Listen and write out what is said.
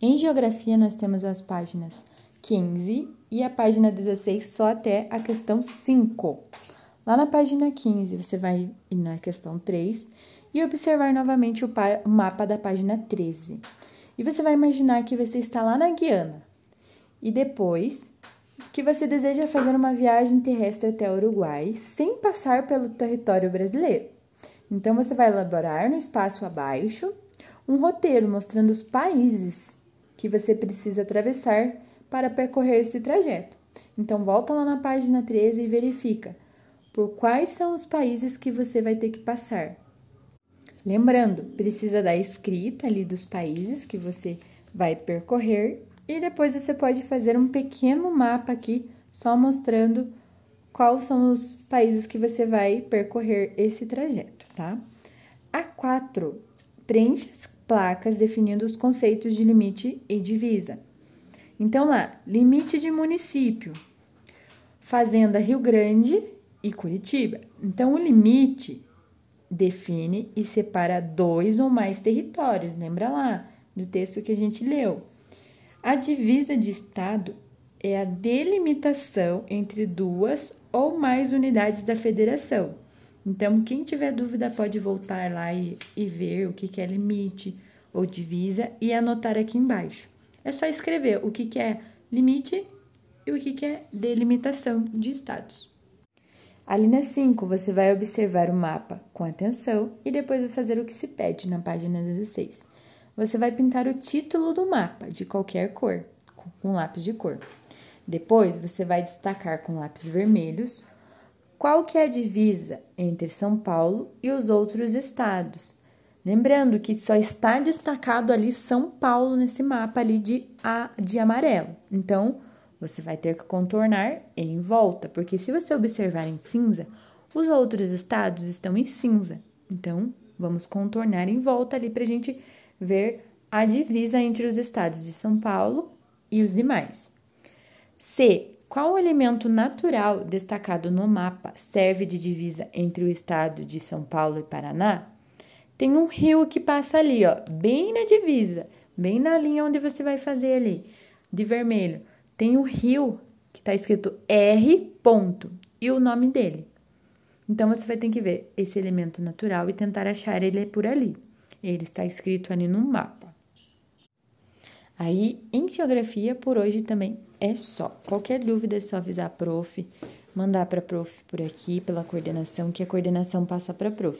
Em geografia, nós temos as páginas 15 e a página 16 só até a questão 5. Lá na página 15, você vai ir na questão 3 e observar novamente o, o mapa da página 13. E você vai imaginar que você está lá na Guiana. E depois que você deseja fazer uma viagem terrestre até o Uruguai sem passar pelo território brasileiro. Então você vai elaborar no espaço abaixo um roteiro mostrando os países que você precisa atravessar para percorrer esse trajeto. Então volta lá na página 13 e verifica por quais são os países que você vai ter que passar. Lembrando, precisa da escrita ali dos países que você vai percorrer e depois você pode fazer um pequeno mapa aqui só mostrando quais são os países que você vai percorrer esse trajeto, tá? A 4. Preencha as placas definindo os conceitos de limite e divisa. Então lá, limite de município. Fazenda Rio Grande e Curitiba. Então o limite define e separa dois ou mais territórios, lembra lá do texto que a gente leu. A divisa de estado é a delimitação entre duas ou mais unidades da federação. Então, quem tiver dúvida pode voltar lá e, e ver o que, que é limite ou divisa e anotar aqui embaixo. É só escrever o que, que é limite e o que, que é delimitação de estados. A linha 5, você vai observar o mapa com atenção e depois vai fazer o que se pede na página 16. Você vai pintar o título do mapa de qualquer cor, com lápis de cor. Depois, você vai destacar com lápis vermelhos qual que é a divisa entre São Paulo e os outros estados. Lembrando que só está destacado ali São Paulo nesse mapa ali de, a, de amarelo. Então, você vai ter que contornar em volta, porque se você observar em cinza, os outros estados estão em cinza. Então, vamos contornar em volta ali para a gente ver a divisa entre os estados de São Paulo e os demais. C. Qual elemento natural destacado no mapa serve de divisa entre o estado de São Paulo e Paraná? Tem um rio que passa ali, ó, bem na divisa, bem na linha onde você vai fazer ali, de vermelho tem o rio que está escrito R ponto e o nome dele. Então você vai ter que ver esse elemento natural e tentar achar ele por ali. Ele está escrito ali no mapa. Aí, em geografia, por hoje também é só. Qualquer dúvida é só avisar a prof, mandar para a prof por aqui, pela coordenação, que a coordenação passa para a prof.